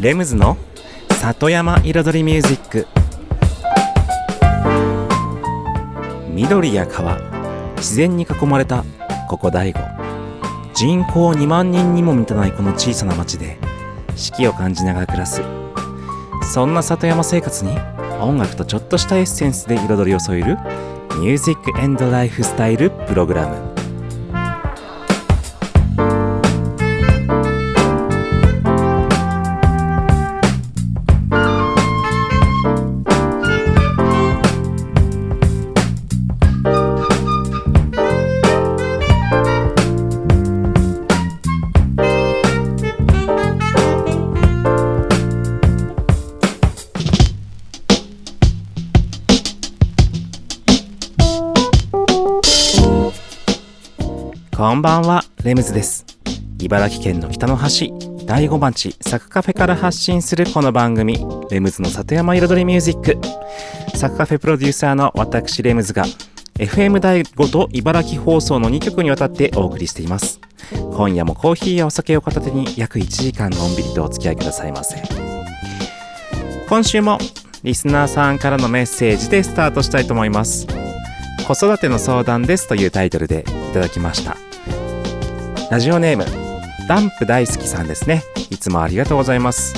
レムズの里山彩りミュージック。緑や川自然に囲まれたここ大悟。人口2万人にも満たないこの小さな町で四季を感じながら暮らす。そんな里山生活に音楽とちょっとしたエッセンスで彩りを添えるミュージックエンドライフスタイルプログラム。んばんは、レムズです。茨城県の北の端、大子町、サクカフェから発信するこの番組、レムズの里山彩りミュージック。サクカフェプロデューサーの私、レムズが、FM 大子と茨城放送の2曲にわたってお送りしています。今夜もコーヒーやお酒を片手に約1時間のんびりとお付き合いくださいませ。今週も、リスナーさんからのメッセージでスタートしたいと思います。子育ての相談ですというタイトルでいただきました。ラジオネーム、ダンプ大好きさんですね。いつもありがとうございます。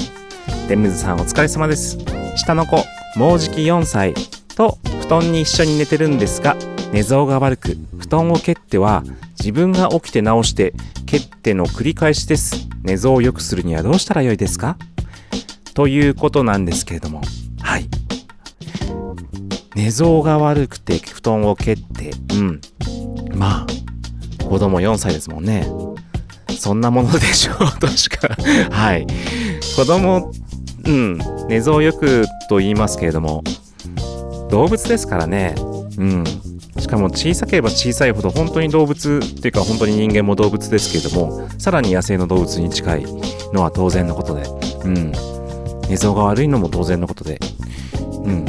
レムズさんお疲れ様です。下の子、もうじき4歳と布団に一緒に寝てるんですが、寝相が悪く、布団を蹴っては自分が起きて直して蹴っての繰り返しです。寝相を良くするにはどうしたらよいですか？ということなんですけれども、はい。寝相が悪くて布団を蹴って、うん。まあ、子供4歳ですもんね。そんなものでしょうとしか。はい。子供、うん、寝相よくと言いますけれども、動物ですからね。うん。しかも小さければ小さいほど本当に動物っていうか本当に人間も動物ですけれども、さらに野生の動物に近いのは当然のことで、うん。寝相が悪いのも当然のことで、うん。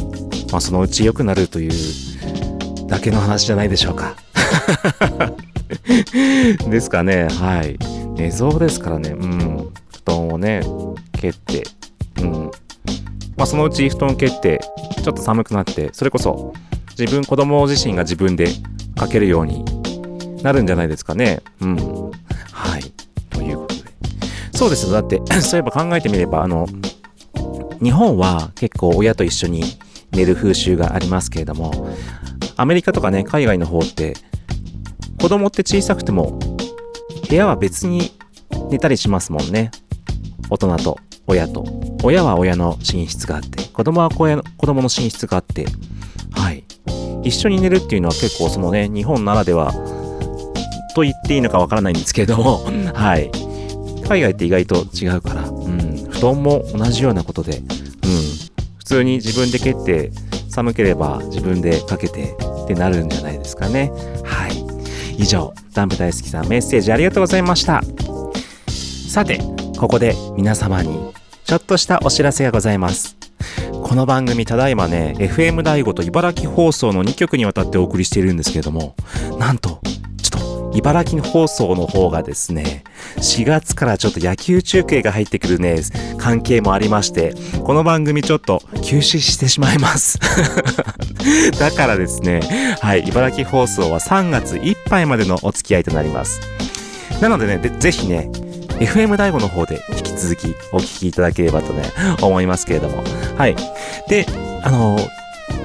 まあそのうち良くなるというだけの話じゃないでしょうか。ですかね、はい。寝相ですからね、うん。布団をね、蹴って、うん。まあ、そのうち布団蹴って、ちょっと寒くなって、それこそ、自分、子供自身が自分でかけるようになるんじゃないですかね。うん。はい。ということで。そうです。だって、そういえば考えてみれば、あの、日本は結構親と一緒に寝る風習がありますけれども、アメリカとかね、海外の方って、子供って小さくても、部屋は別に寝たりしますもんね。大人と親と。親は親の寝室があって、子供は子供の寝室があって、はい。一緒に寝るっていうのは結構そのね、日本ならでは、と言っていいのかわからないんですけれども、はい。海外って意外と違うから、うん。布団も同じようなことで、うん。普通に自分で蹴って、寒ければ自分でかけてってなるんじゃないですかね。以上、ダンプ大好きさんメッセージありがとうございました。さて、ここで皆様にちょっとしたお知らせがございます。この番組ただいまね、FM 大悟と茨城放送の2曲にわたってお送りしているんですけれども、なん、と茨城放送の方がですね、4月からちょっと野球中継が入ってくるね、関係もありまして、この番組ちょっと休止してしまいます。だからですね、はい、茨城放送は3月いっぱいまでのお付き合いとなります。なのでね、でぜひね、FM 大悟の方で引き続きお聞きいただければとね、思いますけれども。はい。で、あの、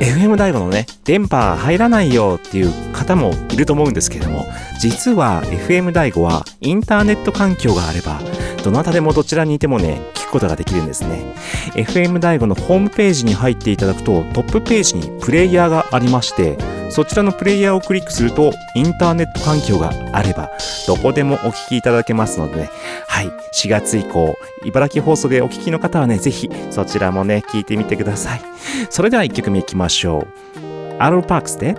FM 大悟のね、電波入らないよっていう方もいると思うんですけれども、実は FM 大悟はインターネット環境があれば、どなたでもどちらにいてもね、聞くことができるんですね。FM 大悟のホームページに入っていただくと、トップページにプレイヤーがありまして、そちらのプレイヤーをクリックすると、インターネット環境があれば、どこでもお聞きいただけますのでね、はい、4月以降、茨城放送でお聞きの方はね、ぜひそちらもね、聞いてみてください。それでは1曲目いきましょう。アローパークスで、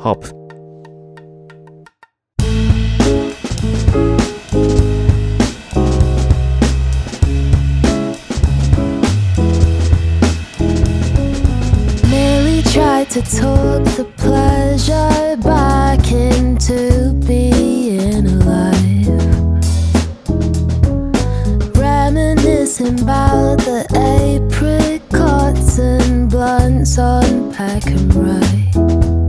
Hope to talk the pleasure back into being alive. Reminiscing about the apricots and blunts on Peckham Rye.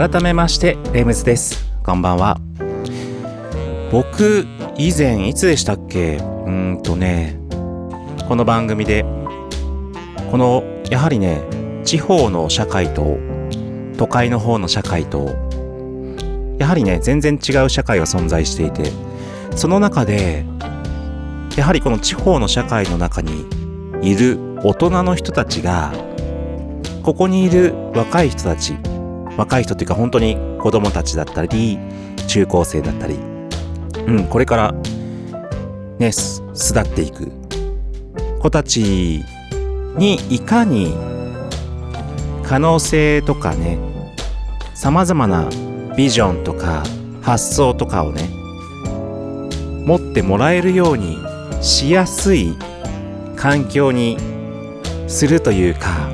改めましてレムズです。こんばんは。僕以前いつでしたっけ？うんとね。この番組でこのやはりね地方の社会と都会の方の社会とやはりね全然違う社会が存在していてその中でやはりこの地方の社会の中にいる大人の人たちがここにいる若い人たち若い人っていうか本当に子供たちだったり中高生だったりうんこれからね巣立っていく子たちにいかに可能性とかねさまざまなビジョンとか発想とかをね持ってもらえるようにしやすい環境にするというか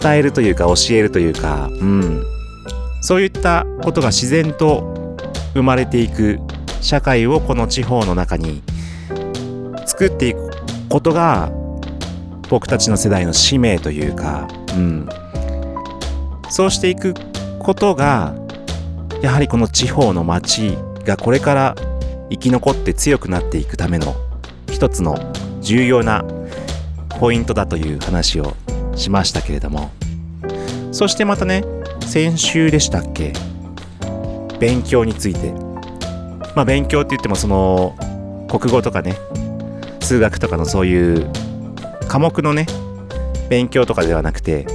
伝えるというか教えるというか、うん、そういったことが自然と生まれていく社会をこの地方の中に作っていくことが僕たちの世代の使命というか、うん、そうしていくことがやはりこの地方の町がこれから生き残って強くなっていくための一つの重要なポイントだという話をしましたけれども。そしてまたね先週でしたっけ？勉強について。まあ勉強って言ってもその国語とかね数学とかのそういう科目のね勉強とかではなくて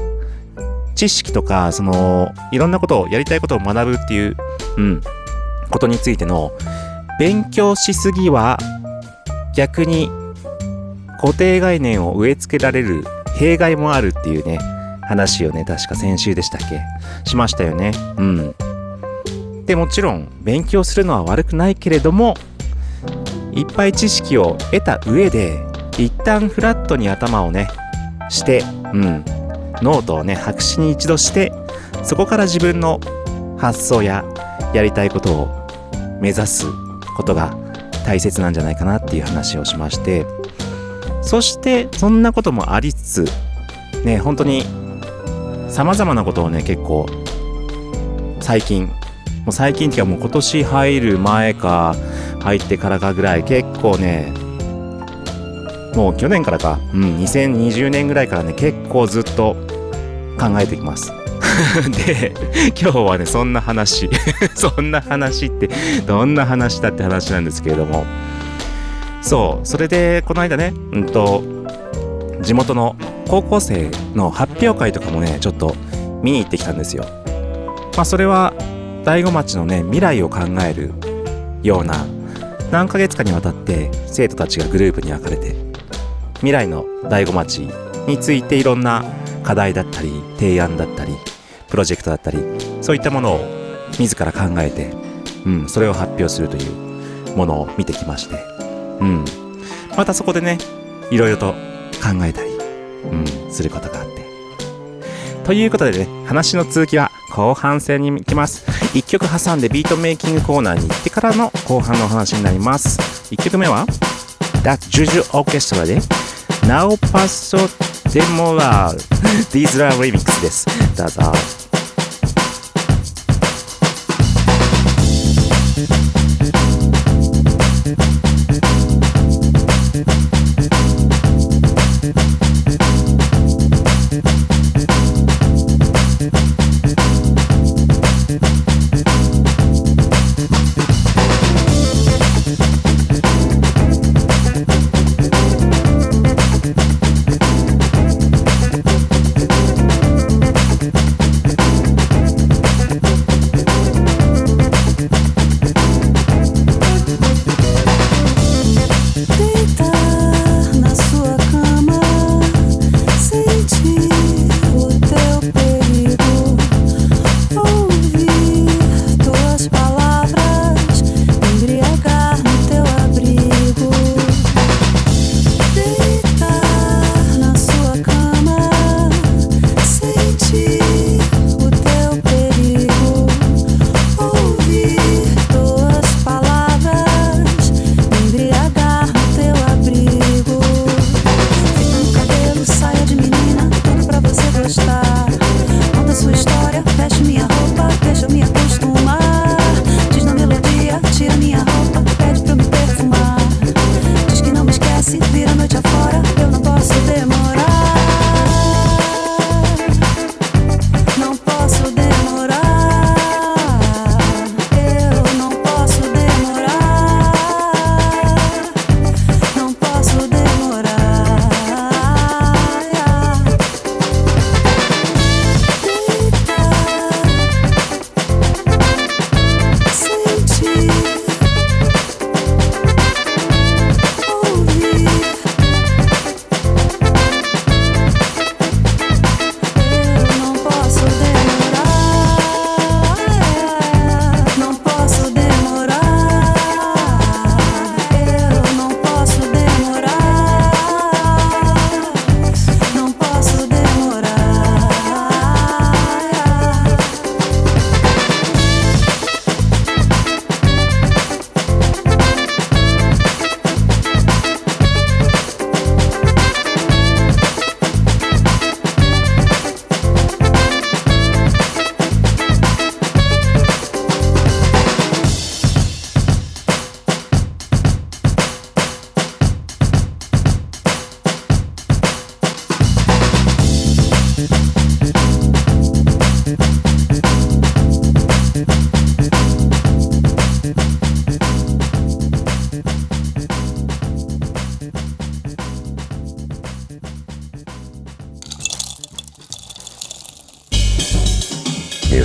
知識とかそのいろんなことをやりたいことを学ぶっていう、うん、ことについての勉強しすぎは逆に固定概念を植え付けられる弊害もあるっていうね話をね。確か先週でしたっけ？しましたよね。うん。でもちろん勉強するのは悪くないけれどもいっぱい知識を得た上で一旦フラットに頭をねしてうん。ノートをね白紙に一度してそこから自分の発想ややりたいことを目指すことが大切なんじゃないかなっていう話をしましてそしてそんなこともありつつね本当に様々なことをね結構最近もう最近っていうかもう今年入る前か入ってからかぐらい結構ねもう去年からか、うん、2020年ぐらいからね結構ずっと考えてきます。で今日はねそんな話 そんな話ってどんな話だって話なんですけれども。そうそれでこの間ねうんと地元の高校生の発表会とかもねちょっと見に行ってきたんですよ。まあそれは大子町のね未来を考えるような何ヶ月かにわたって生徒たちがグループに分かれて未来の大子町についていろんな課題だったり提案だったりプロジェクトだったりそういったものを自ら考えて、うん、それを発表するというものを見てきまして、うん、またそこでねいろいろと考えたり、うん、することがあって。ということでね話の続きは後半戦に行きます。1曲挟んでビートメイキングコーナーに行ってからの後半のお話になります。1曲目は That Juju Orchestra で Now Paso de Moral ディーズラーリミックスです。どうぞ。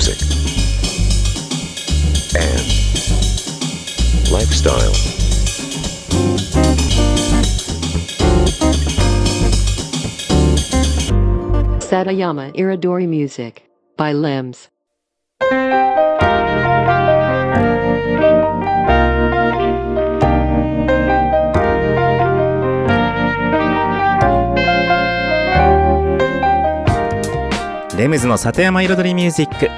Music and lifestyle. Satayama Iridori Music by Limbs. レムズの里山彩りミュージック。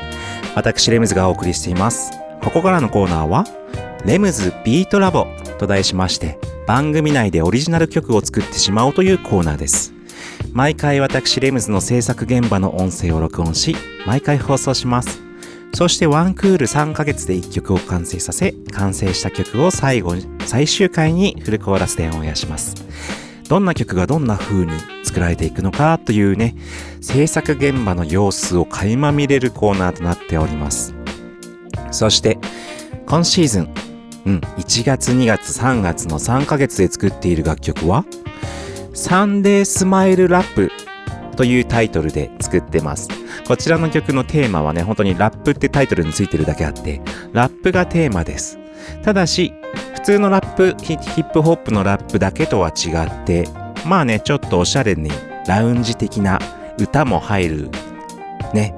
私レムズがお送りしています。ここからのコーナーはレムズビートラボと題しまして番組内でオリジナル曲を作ってしまおうというコーナーです。毎回私レムズの制作現場の音声を録音し毎回放送します。そしてワンクール3ヶ月で1曲を完成させ完成した曲を最後に最終回にフルコーラスでオンエアします。どんな曲がどんな風に作られていくのかというね制作現場の様子を垣間見れるコーナーとなっております。そして今シーズン、うん、1月2月3月の3ヶ月で作っている楽曲はサンデースマイルラップというタイトルで作ってます。こちらの曲のテーマはね本当にラップってタイトルについてるだけあってラップがテーマです。ただし普通のラップヒップホップのラップだけとは違ってまあねちょっとおしゃれにラウンジ的な歌も入るね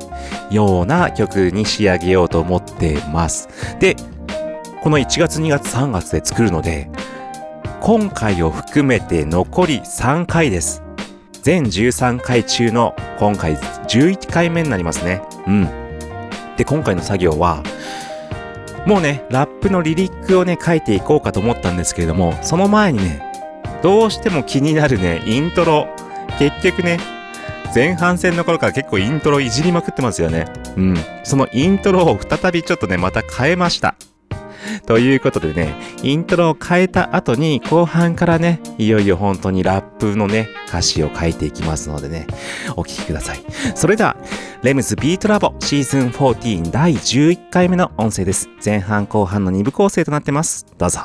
ような曲に仕上げようと思ってます。でこの1月2月3月で作るので今回を含めて残り3回です。全13回中の今回11回目になりますね。うん。で今回の作業はもうねラップのリリックをね書いていこうかと思ったんですけれどもその前にねどうしても気になるねイントロ。結局ね前半戦の頃から結構イントロいじりまくってますよね。うん。そのイントロを再びちょっとねまた変えました。ということでね、イントロを変えた後に後半からね、いよいよ本当にラップのね、歌詞を書いていきますのでね、お聴きください。それでは、レムズビートラボシーズン14第11回目の音声です。前半後半の2部構成となってます。どうぞ。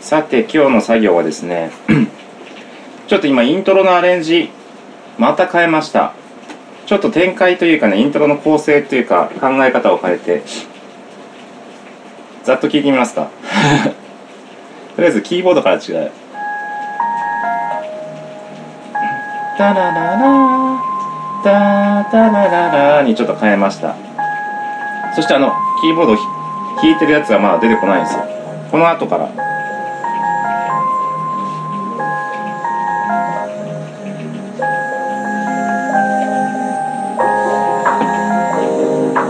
さて、今日の作業はですね、ちょっと今イントロのアレンジ、また変えました。ちょっと展開というかね、イントロの構成というか考え方を変えて、ざっと聞いてみますか。とりあえずキーボードから違う。タラララタタラララにちょっと変えました。そしてあのキーボードを弾いてるやつがまだ出てこないんですよ。この後から。こ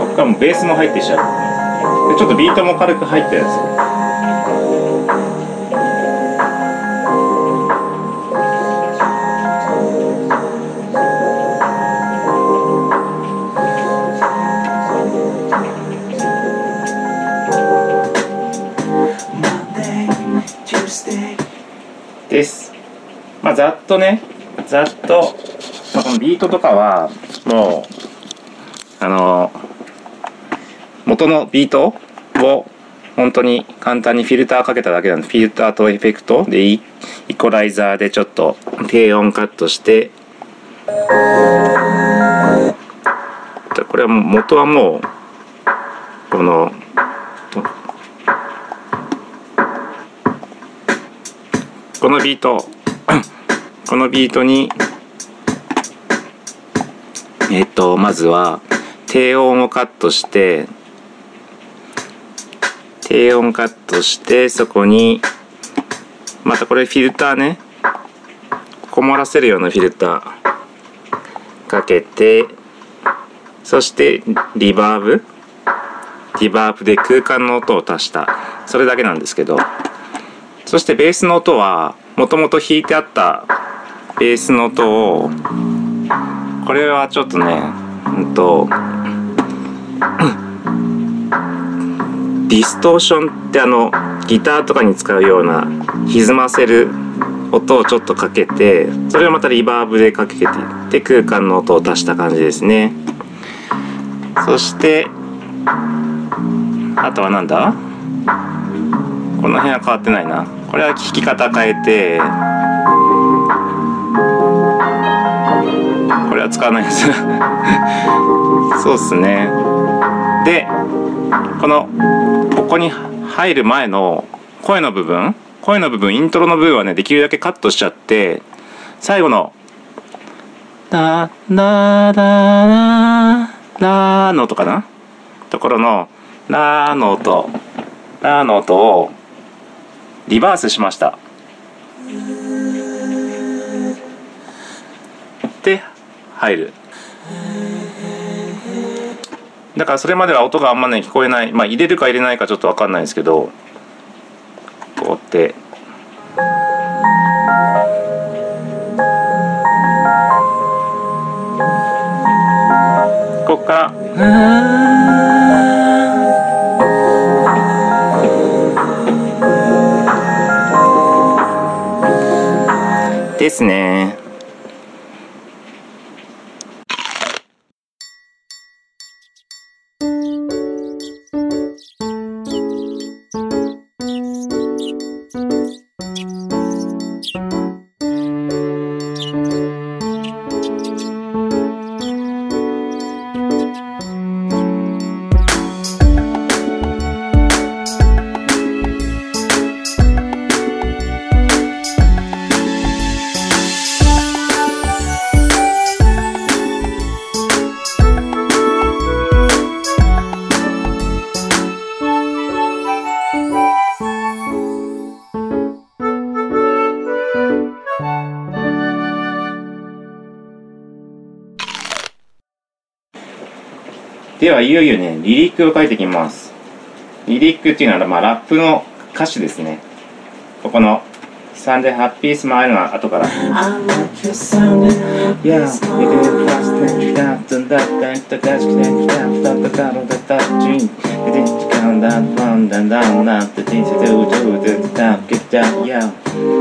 こからもうベースも入ってきちゃう。ちょっとビートも軽く入ってるんです。まあざっとねざっと、まあ、このビートとかはもうあの元のビートを本当に簡単にフィルターかけただけなんでフィルターとエフェクトでイイコライザーでちょっと低音カットして。これはもう元はもうこのこのビート このビートにえっとまずは低音をカットして低音カットしてそこにまたこれフィルターね。こもらせるようなフィルターかけてそしてリバーブ。リバーブで空間の音を足した。それだけなんですけど。そしてベースの音はもともと弾いてあったベースの音をこれはちょっとねうんとディストーションってあのギターとかに使うような歪ませる音をちょっとかけてそれをまたリバーブでかけていって空間の音を足した感じですね。そしてあとはなんだ？この辺は変わってないな。これは弾き方変えてこれは使わないです そうですね。でこのここに入る前の声の部分声の部分イントロの部分はねできるだけカットしちゃって最後の「ラララララ」の音かな？ところの「ラ」の音「ラ」の音をリバースしました。で入る。だからそれまでは音があんまね聞こえないまあ入れるか入れないかちょっと分かんないですけどこうやって。ここから。ですね。よいよね、リリックを書いていきます。リリックっていうのは、まあ、ラップの歌詞ですね。ここの、サンデーハッピースマイルの後から。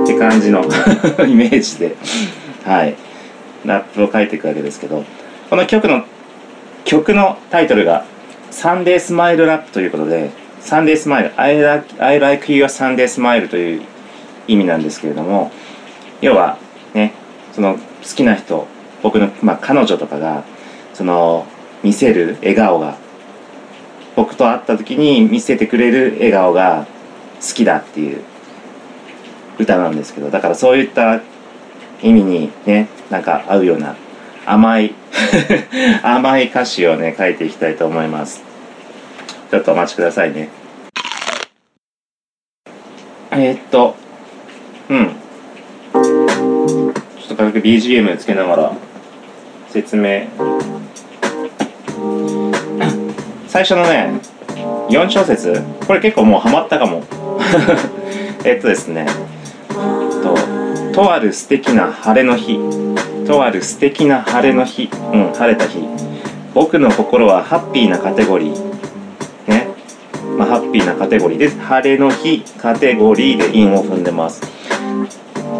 って感じのイメージで、はい、ラップを書いていくわけですけど、この曲の曲のタイトルが、サンデースマイルラップということで、サンデースマイル、I like, I like your Sunday smile という意味なんですけれども、要はね、その好きな人僕の、まあ、彼女とかがその見せる笑顔が僕と会った時に見せてくれる笑顔が好きだっていう歌なんですけどだからそういった意味にねなんか合うような甘い。甘い歌詞をね書いていきたいと思います。ちょっとお待ちくださいね。えーっとうん。ちょっと軽く BGM つけながら説明。最初のね4小節。これ結構もうハマったかも。えっとですね。ととある素敵な晴れの日。とある素敵な晴れの日。うん晴れた日。僕の心はハッピーなカテゴリー。ね。まあハッピーなカテゴリー。で晴れの日カテゴリーで韻を踏んでます。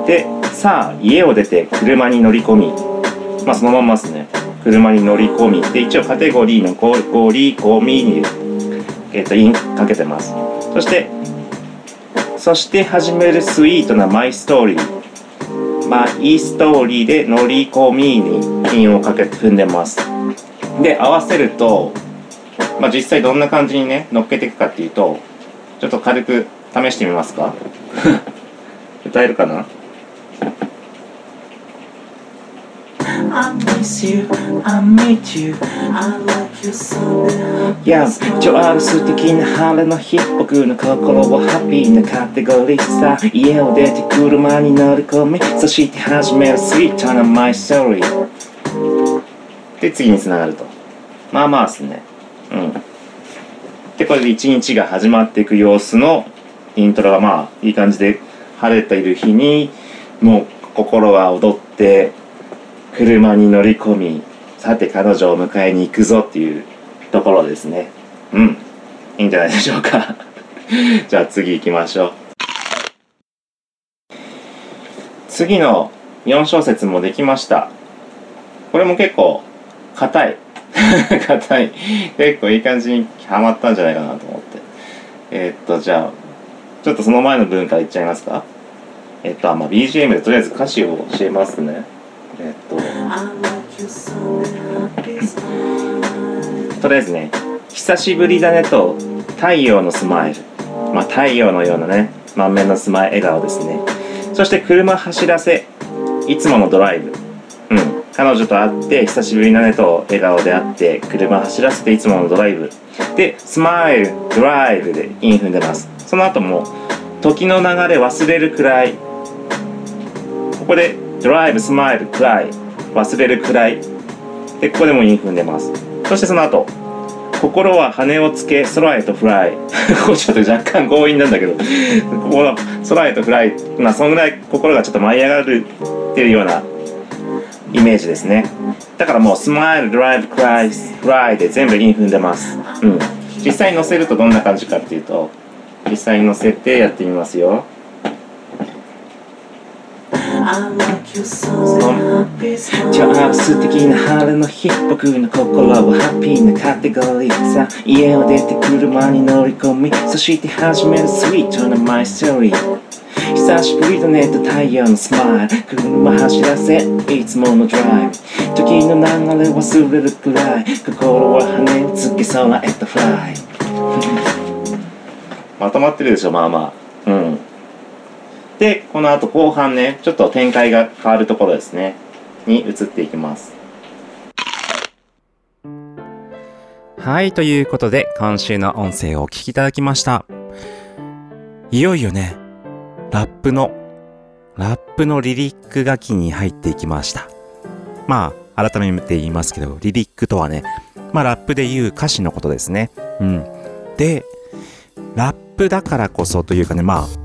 でさあ家を出て車に乗り込み。まあそのまんまですね。車に乗り込み。で一応カテゴリーのゴゴリ込みに、えっとインかけてます。そしてそして始めるスイートなマイストーリー。マイストーリーで乗り込みに金をかけて踏んでます。で合わせるとまあ実際どんな感じにね乗っけていくかっていうとちょっと軽く試してみますか？歌えるかな？I miss you, I meet you, I like you so y e 今日ある素敵な晴れの日僕の心をハッピーなカテゴリーさ。家を出て車に乗り込みそして始めるスイートなマイストーリーで次につながると。まあまあですね。うん。でこれで一日が始まっていく様子のイントロがまあいい感じで晴れている日にもう心は踊って車に乗り込みさて彼女を迎えに行くぞっていうところですね。うん。いいんじゃないでしょうか。じゃあ次行きましょう。次の4小節もできました。これも結構硬い。硬い。結構いい感じにはまったんじゃないかなと思って。えーっとじゃあちょっとその前の部分からいっちゃいますか。えっとあ、まあ、BGM でとりあえず歌詞を教えますね。えっと、とりあえずね久しぶりだねと太陽のスマイル。まあ太陽のようなね満面のスマイル笑顔ですね。そして車走らせいつものドライブ。うん。彼女と会って久しぶりだねと笑顔で会って車走らせていつものドライブ。でスマイルドライブでイン踏んでます。その後も時の流れ忘れるくらい。ここでドライブスマイルくらい忘れるくらい。でここでもイン踏んでます。そしてその後心は羽をつけ空へと fly。ここちょっと若干強引なんだけど。ここの空へと fly。まあそのぐらい心がちょっと舞い上がるっていうようなイメージですね。だからもう smile drive cry fly で全部韻踏んでます。うん。実際に乗せるとどんな感じかっていうと実際に乗せてやってみますよ。I like your songs and happy 今日は素敵な晴れの日僕の心はハッピーなカテゴリーさ家を出て車に乗り込みそして始めるスイートな my story 久しぶりだねと太陽のスマイル車走らせいつものドライブ時の流れ忘れるくらい心は羽をつけ空へとフライまとまってるでしょまあまあうんこの後後半ねちょっと展開が変わるところですね。に移っていきます。はいということで今週の音声をお聞きいただきました。いよいよねラップのラップのリリックがきに入っていきました。まあ改めて言いますけどリリックとはねまあラップで言う歌詞のことですね。うん。でラップだからこそというかねまあ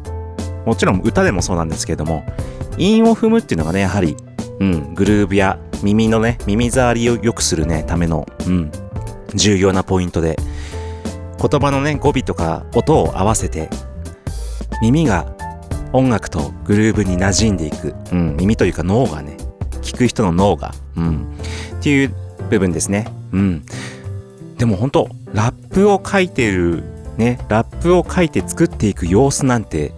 もちろん歌でもそうなんですけれども、韻を踏むっていうのがね、やはり、うん、グルーブや耳のね、耳障りを良くするね、ための、うん、重要なポイントで、言葉のね、語尾とか音を合わせて、耳が音楽とグルーブに馴染んでいく、うん、耳というか脳がね、聞く人の脳が、うん、っていう部分ですね。うん。でも本当ラップを書いてる、ね、ラップを書いて作っていく様子なんて、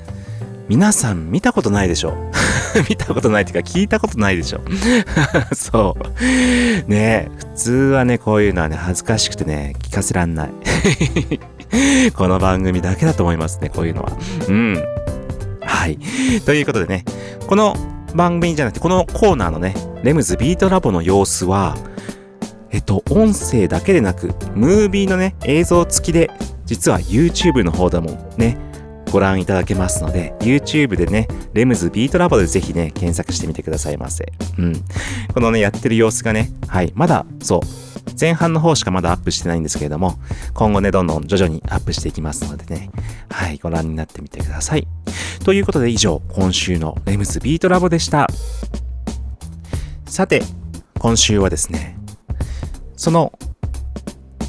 皆さん見たことないでしょ 見たことないっていうか聞いたことないでしょ そう。ね普通はね、こういうのはね、恥ずかしくてね、聞かせらんない。この番組だけだと思いますね、こういうのは。うん。はい。ということでね、この番組じゃなくて、このコーナーのね、レムズビートラボの様子は、えっと、音声だけでなく、ムービーのね、映像付きで、実は YouTube の方でもんね、ご覧いただけますので、YouTube でね、レムズビートラボでぜひね、検索してみてくださいませ。うん。このね、やってる様子がね、はい、まだ、そう、前半の方しかまだアップしてないんですけれども、今後ね、どんどん徐々にアップしていきますのでね、はい、ご覧になってみてください。ということで以上、今週のレムズビートラボでした。さて、今週はですね、その、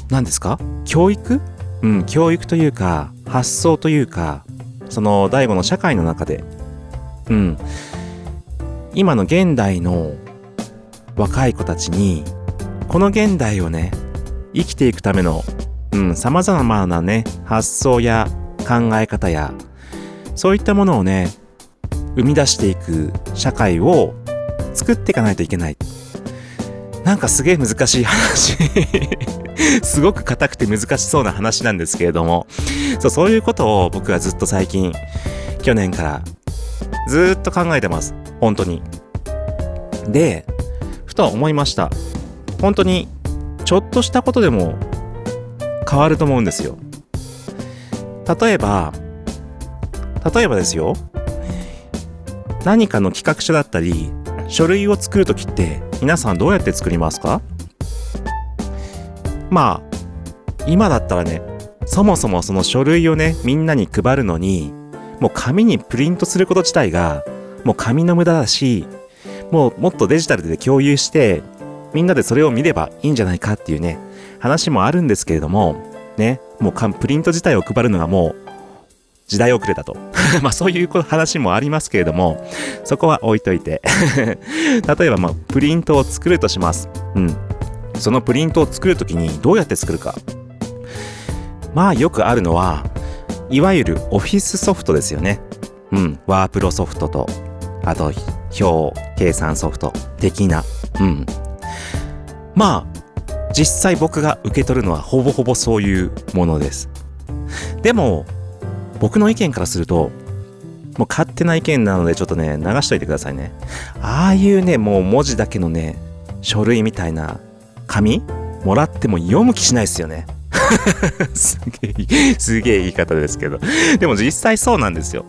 何ですか？教育？うん、教育というか、発想というか、その、第五の社会の中で、うん、今の現代の若い子たちに、この現代をね、生きていくための、うん、様々なね、発想や考え方や、そういったものをね、生み出していく社会を作っていかないといけない。なんかすげえ難しい話。すごく硬くて難しそうな話なんですけれども、そう、そういうことを僕はずっと最近、去年からずっと考えてます。本当に。で、ふと思いました。本当に、ちょっとしたことでも変わると思うんですよ。例えば、例えばですよ、何かの企画書だったり、書類を作るときって、皆さんどうやって作りますか？まあ、今だったらね、そもそもその書類をね、みんなに配るのに、もう紙にプリントすること自体が、もう紙の無駄だし、もうもっとデジタルで共有して、みんなでそれを見ればいいんじゃないかっていうね、話もあるんですけれども、ね、もうプリント自体を配るのがもう、時代遅れだと。まあそういう話もありますけれども、そこは置いといて。例えばまあプリントを作るとします。うん。そのプリントを作るときにどうやって作るか。まあよくあるのは、いわゆるオフィスソフトですよね。うん。ワープロソフトと、あと表計算ソフト的な。うん。まあ実際僕が受け取るのはほぼほぼそういうものですでも僕の意見からするともう勝手な意見なのでちょっとね流しといてくださいねああいうねもう文字だけのね書類みたいな紙もらっても読む気しないですよね すげえすげえ言い方ですけど。でも実際そうなんですよ。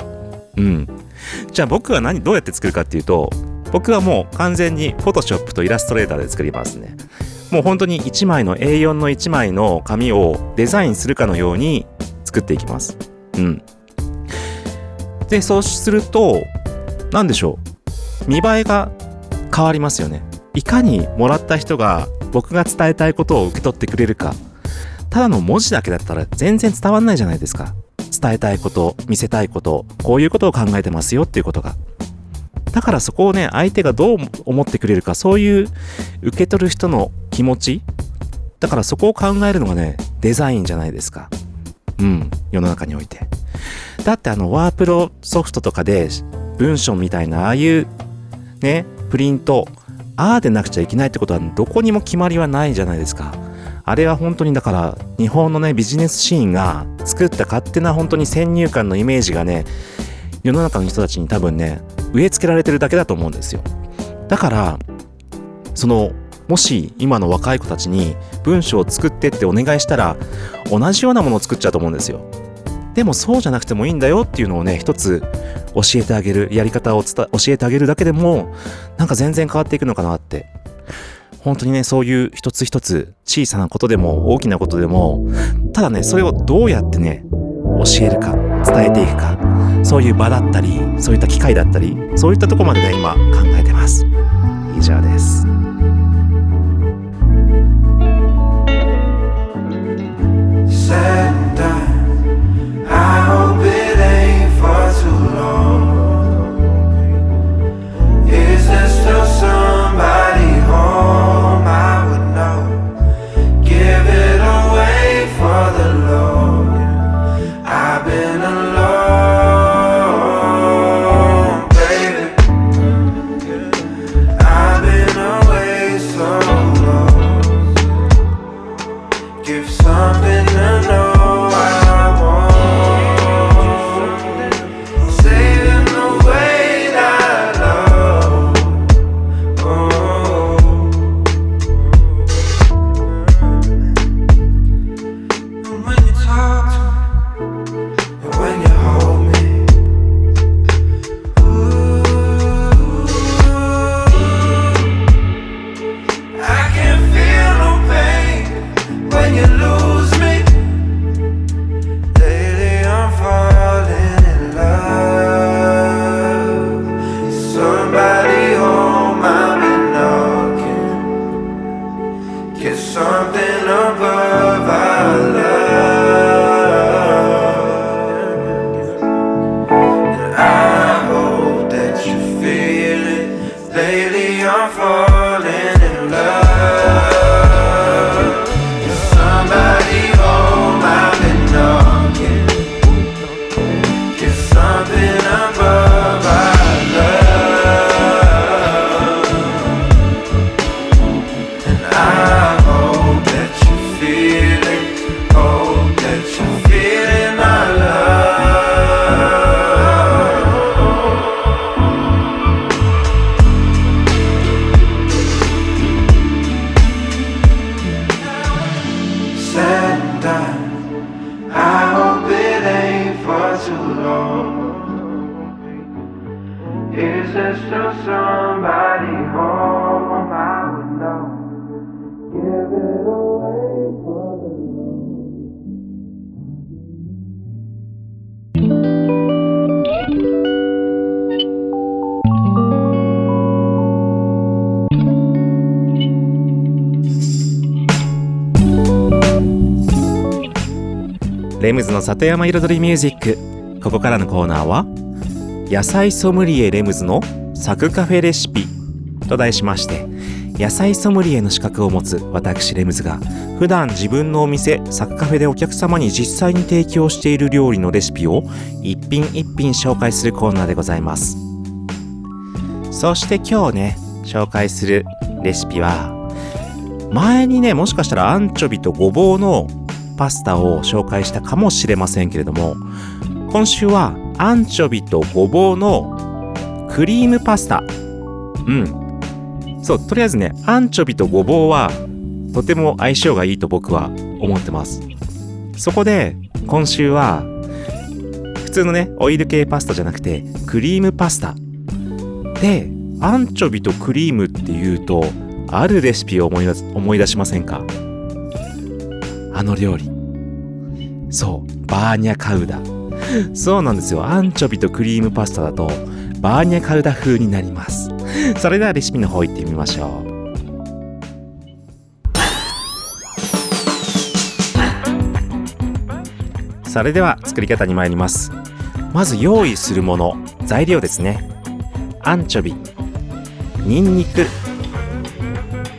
うん。じゃあ僕は何どうやって作るかっていうと僕はもう完全に Photoshop とイラストレーターで作りますね。もう本当に1枚の A4 の1枚の紙をデザインするかのように作っていきます。うん。でそうすると何でしょう。見栄えが変わりますよね。いかにもらった人が僕が伝えたいことを受け取ってくれるか。ただの文字だけだったら全然伝わんないじゃないですか。伝えたいこと見せたいことこういうことを考えてますよっていうことが。だからそこをね相手がどう思ってくれるかそういう受け取る人の気持ち。だからそこを考えるのがねデザインじゃないですか。うん世の中において。だってあのワープロソフトとかで文章みたいなああいうねプリントああでなくちゃいけないってことはどこにも決まりはないじゃないですか。あれは本当にだから日本のねビジネスシーンが作った勝手な本当に先入観のイメージがね世の中の人たちに多分ね植え付けられてるだけだと思うんですよ。だからそのもし今の若い子たちに文章を作ってってお願いしたら同じようなものを作っちゃうと思うんですよ。でもそうじゃなくてもいいんだよっていうのをね一つ教えてあげるやり方を教えてあげるだけでもなんか全然変わっていくのかなって。本当にねそういう一つ一つ小さなことでも大きなことでもただねそれをどうやってね教えるか伝えていくかそういう場だったりそういった機会だったりそういったとこまでね今考えてます。以上です。レの里山彩りミュージック。ここからのコーナーは野菜ソムリエレムズのサクカフェレシピと題しまして野菜ソムリエの資格を持つ私レムズが普段自分のお店サクカフェでお客様に実際に提供している料理のレシピを一品一品紹介するコーナーでございます。そして今日ね紹介するレシピは前にねもしかしたらアンチョビとごぼうのパスタを紹介したかもしれませんけれども今週はアンチョビとごぼうのクリームパスタ。うん。そうとりあえずねアンチョビとごぼうはとても相性がいいと僕は思ってます。そこで今週は普通のねオイル系パスタじゃなくてクリームパスタ。でアンチョビとクリームっていうとあるレシピを思い出す思い出しませんか？あの料理。そうバーニャカウダ。そうなんですよ。アンチョビとクリームパスタだとバーニャカウダ風になります。それではレシピの方行ってみましょう。それでは作り方に参ります。まず用意するもの材料ですね。アンチョビ。ニンニク。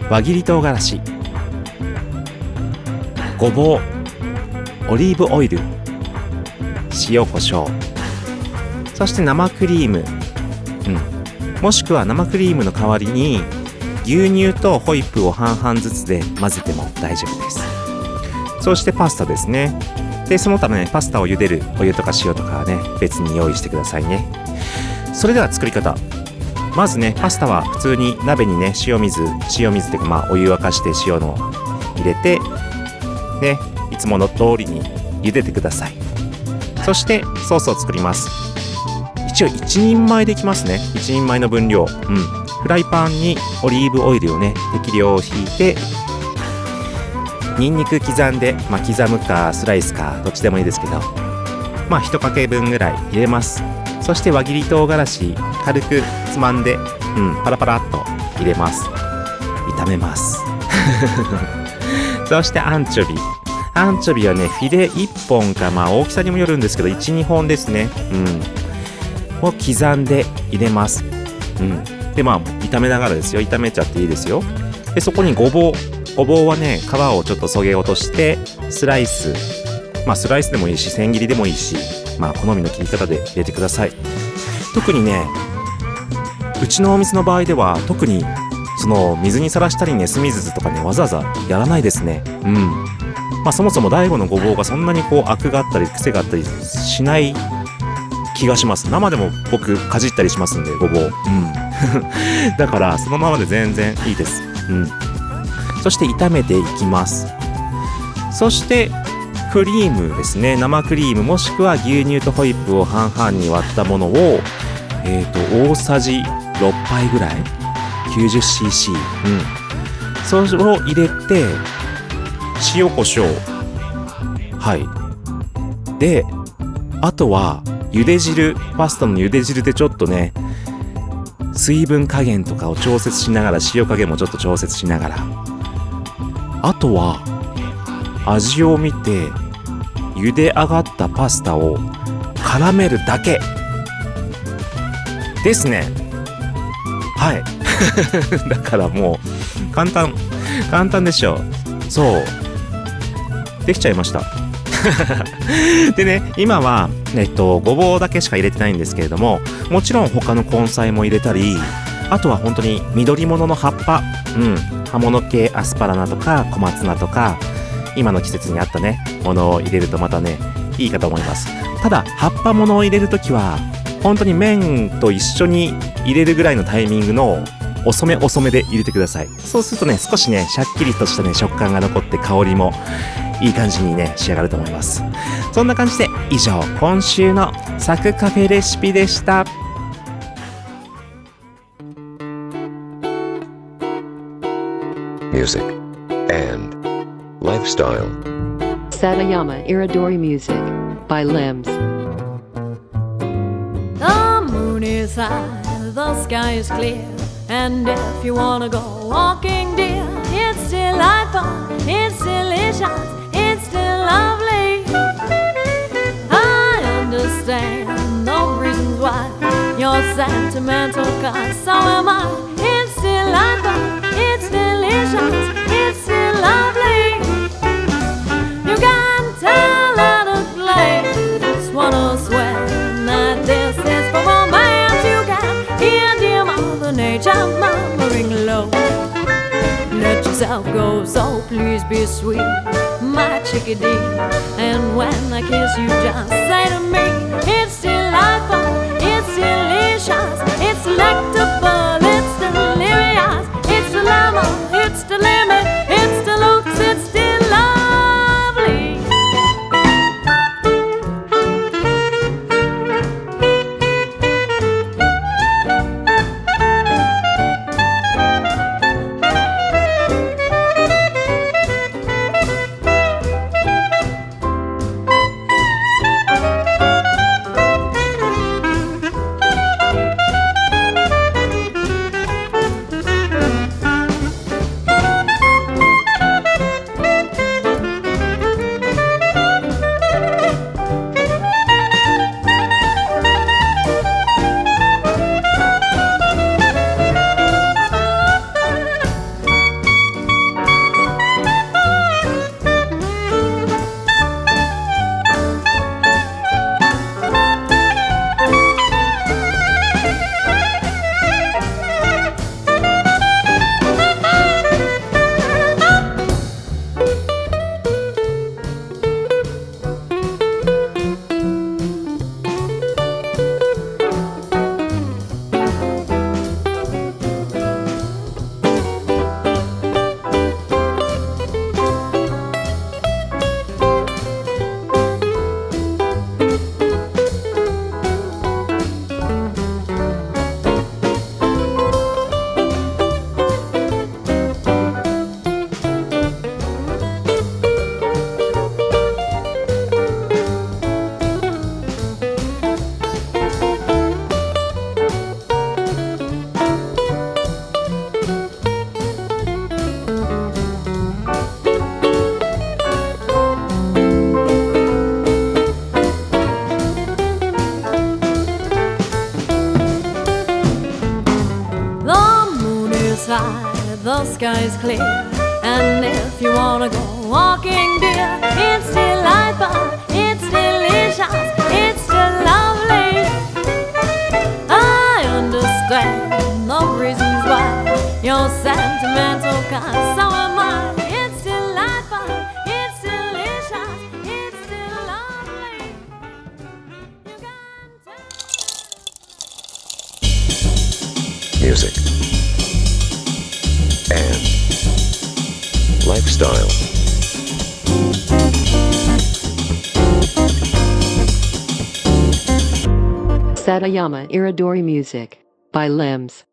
輪切り唐辛子。ごぼうオリーブオイル塩コショウそして生クリーム、うん、もしくは生クリームの代わりに牛乳とホイップを半々ずつで混ぜても大丈夫です。そしてパスタですね。でその他ねパスタを茹でるお湯とか塩とかはね別に用意してくださいね。それでは作り方。まずねパスタは普通に鍋にね塩水塩水っていうかまあお湯沸かして塩の入れてねいつもの通りに茹でてください。そしてソースを作ります。一応1人前できますね。1人前の分量。うん。フライパンにオリーブオイルをね適量引いてニンニク刻んで、まあ、刻むかスライスかどっちでもいいですけどまあ1かけ分ぐらい入れます。そして輪切り唐辛子軽くつまんで、うん、パラパラっと入れます。炒めます。そしてアンチョビ？アンチョビはねフィレ1本かまあ大きさにもよるんですけど12本ですね。うん。を刻んで入れます。うん。でまあ炒めながらですよ。炒めちゃっていいですよ。でそこにごぼう。ごぼうはね皮をちょっとそげ落としてスライス。まあスライスでもいいし千切りでもいいしまあ好みの切り方で入れてください。特にねうちのお店の場合では特にその水にさらしたりね炭水とかねわざわざやらないですね。うん。まあそもそも大悟のごぼうがそんなにこうアクがあったり癖があったりしない気がします。生でも僕かじったりしますんでごぼう。うん。だからそのままで全然いいです。うん。そして炒めていきます。そしてクリームですね。生クリームもしくは牛乳とホイップを半々に割ったものをえっ、と大さじ6杯ぐらい。90cc うん。それを入れて塩コショウはい。であとは茹で汁。パスタの茹で汁でちょっとね水分加減とかを調節しながら塩加減もちょっと調節しながら。あとは味を見て茹で上がったパスタを絡めるだけ。ですね。はい だからもう簡単簡単でしょそう。できちゃいました。でね今はえっとごぼうだけしか入れてないんですけれどももちろん他の根菜も入れたりあとは本当に緑物の葉っぱ。うん。葉物系アスパラナとか小松菜とか今の季節に合ったねものを入れるとまたねいいかと思います。ただ葉っぱものを入れるときは本当に麺と一緒に入れるぐらいのタイミングの遅め遅めで入れてくださいそうするとね少しねシャッキリとしたね食感が残って香りもいい感じにね仕上がると思いますそんな感じで以上今週のサクカフェレシピでした music, and lifestyle. Satayama Iridori Music by Limbs. The moon is high, the sky is clear, and if you wanna go walking, dear, it's still light fun, it's delicious, it's still lovely. I understand the reasons why you're sentimental, cause so am I. It's still light fun, it's delicious, yourself go, so please be sweet, my chickadee. And when I kiss you, just say to me, it's delightful, it's delicious, it's delectable, music, and lifestyle. Satayama Iridori Music by Limbs.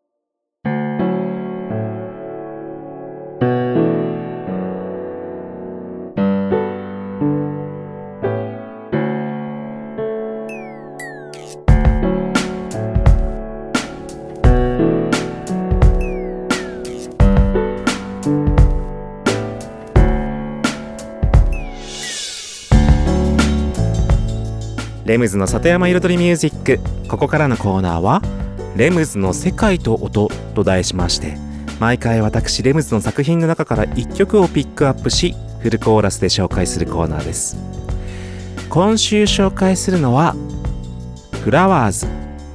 レムズの里山彩りミュージック。ここからのコーナーは「レムズの世界と音」と題しまして毎回私レムズの作品の中から1曲をピックアップしフルコーラスで紹介するコーナーです。今週紹介するのは「フラワーズ」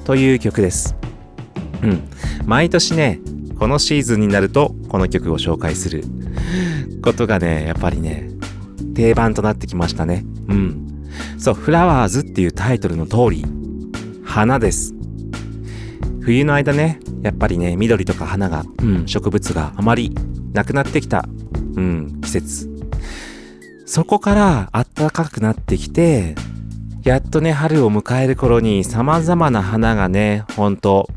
という曲です。うん。毎年ねこのシーズンになるとこの曲を紹介することがねやっぱりね定番となってきましたね。うん。そう、フラワーズっていうタイトルの通り、花です。冬の間ね、やっぱりね、緑とか花が、うん、植物があまりなくなってきた、うん、季節。そこから暖かくなってきて、やっとね、春を迎える頃に様々な花がね、ほんと、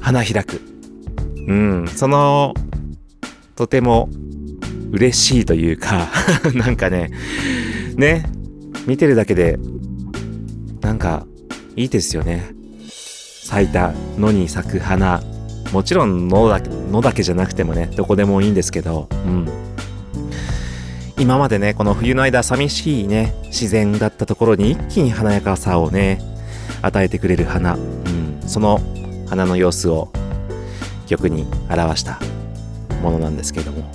花開く。うん、その、とても嬉しいというか、なんかね、ね、見てるだけで、なんか、いいですよね。咲いた野に咲く花。もちろん野だ野だけじゃなくてもね、どこでもいいんですけど、うん。今までね、この冬の間寂しいね、自然だったところに一気に華やかさをね、与えてくれる花。うん。その花の様子を曲に表したものなんですけども。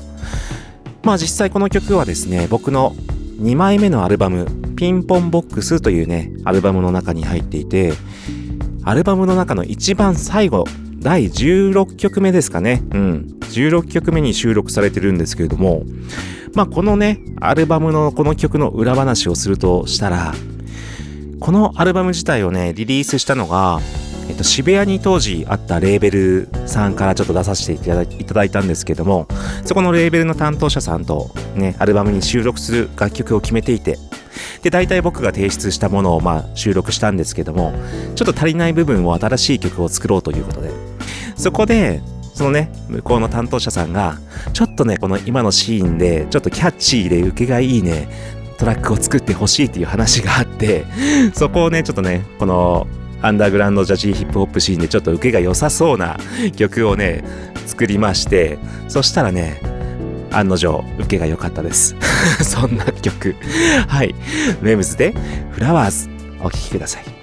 まあ実際この曲はですね、僕の2枚目のアルバム、ピンポンボックスというね、アルバムの中に入っていて、アルバムの中の一番最後第16曲目ですかね。うん。16曲目に収録されてるんですけれども、まあこのね、アルバムのこの曲の裏話をするとしたら、このアルバム自体をね、リリースしたのが、えっと、渋谷に当時あったレーベルさんからちょっと出させていただいただいたんですけども、そこのレーベルの担当者さんとね、アルバムに収録する楽曲を決めていて、で、大体僕が提出したものをまあ収録したんですけども、ちょっと足りない部分を新しい曲を作ろうということで、そこで、そのね、向こうの担当者さんが、ちょっとね、この今のシーンで、ちょっとキャッチーで受けがいいね、トラックを作ってほしいっていう話があって、そこをね、ちょっとね、この、アンダーグラウンドジャジーヒップホップシーンでちょっと受けが良さそうな曲をね、作りまして、そしたらね、案の定、受けが良かったです。そんな曲。はい。メムズで、フラワーズ、お聴きください。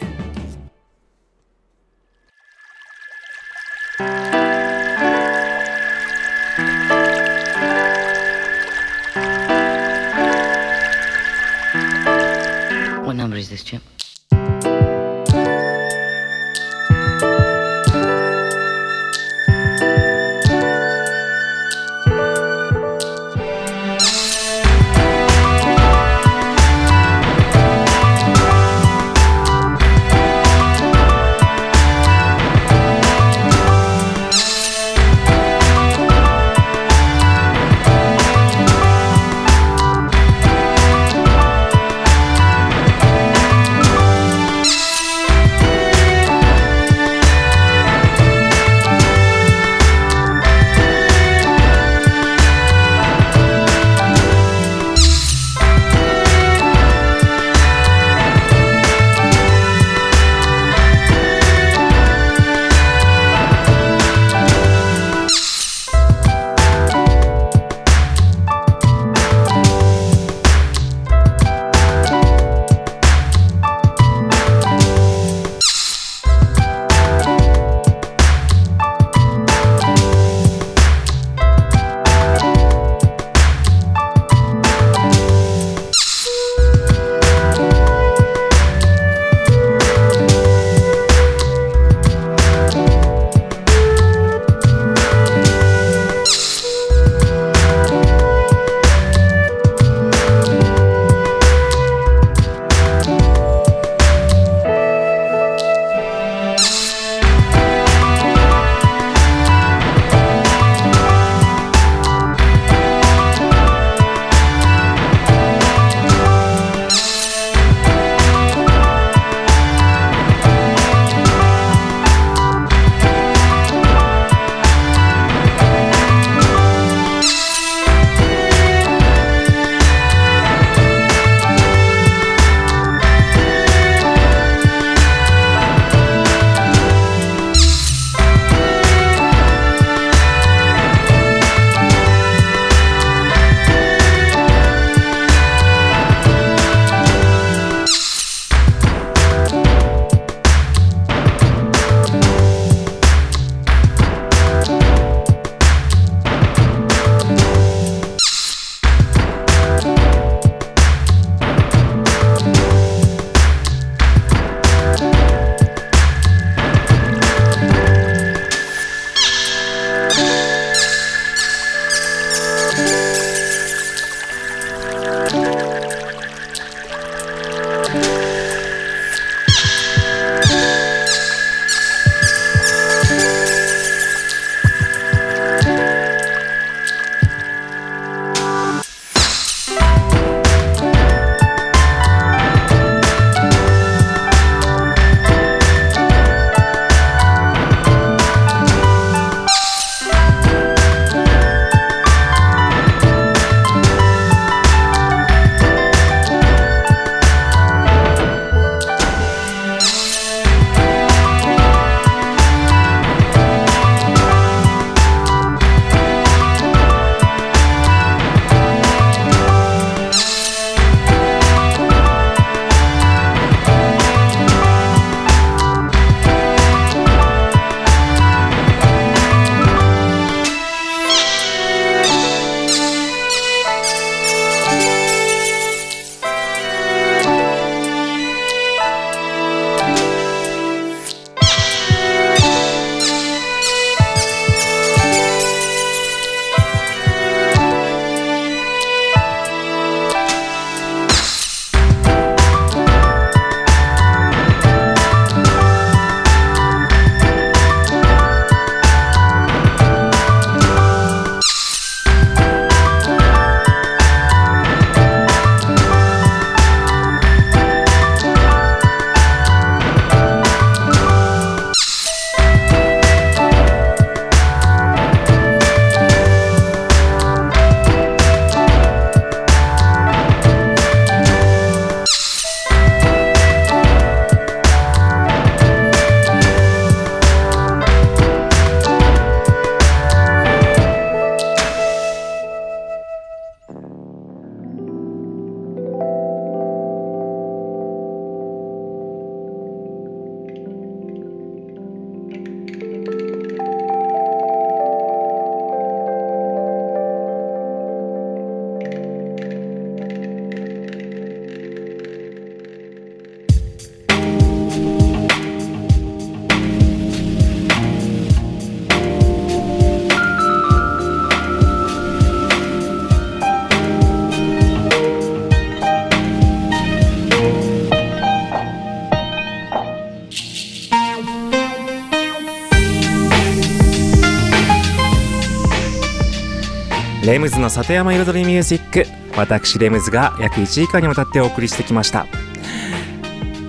レムズの里山彩りミュージック。私レムズが約1時間にわたってお送りしてきました。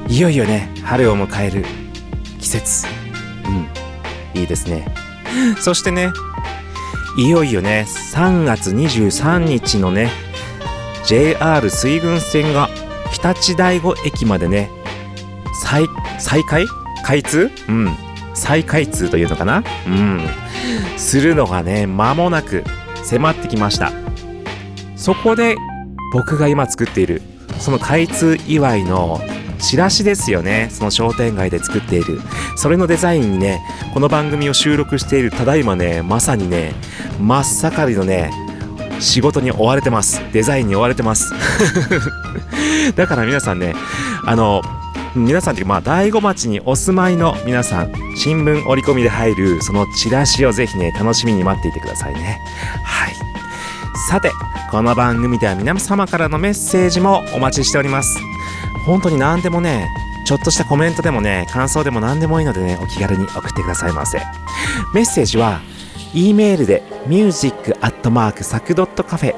いよいよね春を迎える季節。うんいいですね。そしてねいよいよね3月23日のね JR 水郡線が日立大子駅までね再再開？開通？うん。再開通というのかな？うん。するのがね間もなく迫ってきました。そこで僕が今作っているその開通祝いのチラシですよね。その商店街で作っている。それのデザインにねこの番組を収録しているただいまねまさにね真っ盛りのね仕事に追われてます。デザインに追われてます。だから皆さんねあの皆さんっていうまあ大子町にお住まいの皆さん新聞折り込みで入るそのチラシをぜひね楽しみに待っていてくださいね。はい。さてこの番組では皆様からのメッセージもお待ちしております。本当に何でもねちょっとしたコメントでもね感想でも何でもいいのでねお気軽に送ってくださいませ。メッセージは E メールで music.sac.cafe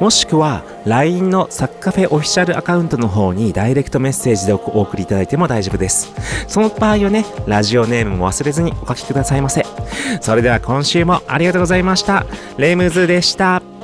もしくは LINE のサッカフェオフィシャルアカウントの方にダイレクトメッセージでお送りいただいても大丈夫です。その場合はねラジオネームも忘れずにお書きくださいませ。それでは今週もありがとうございました。レイムズでした。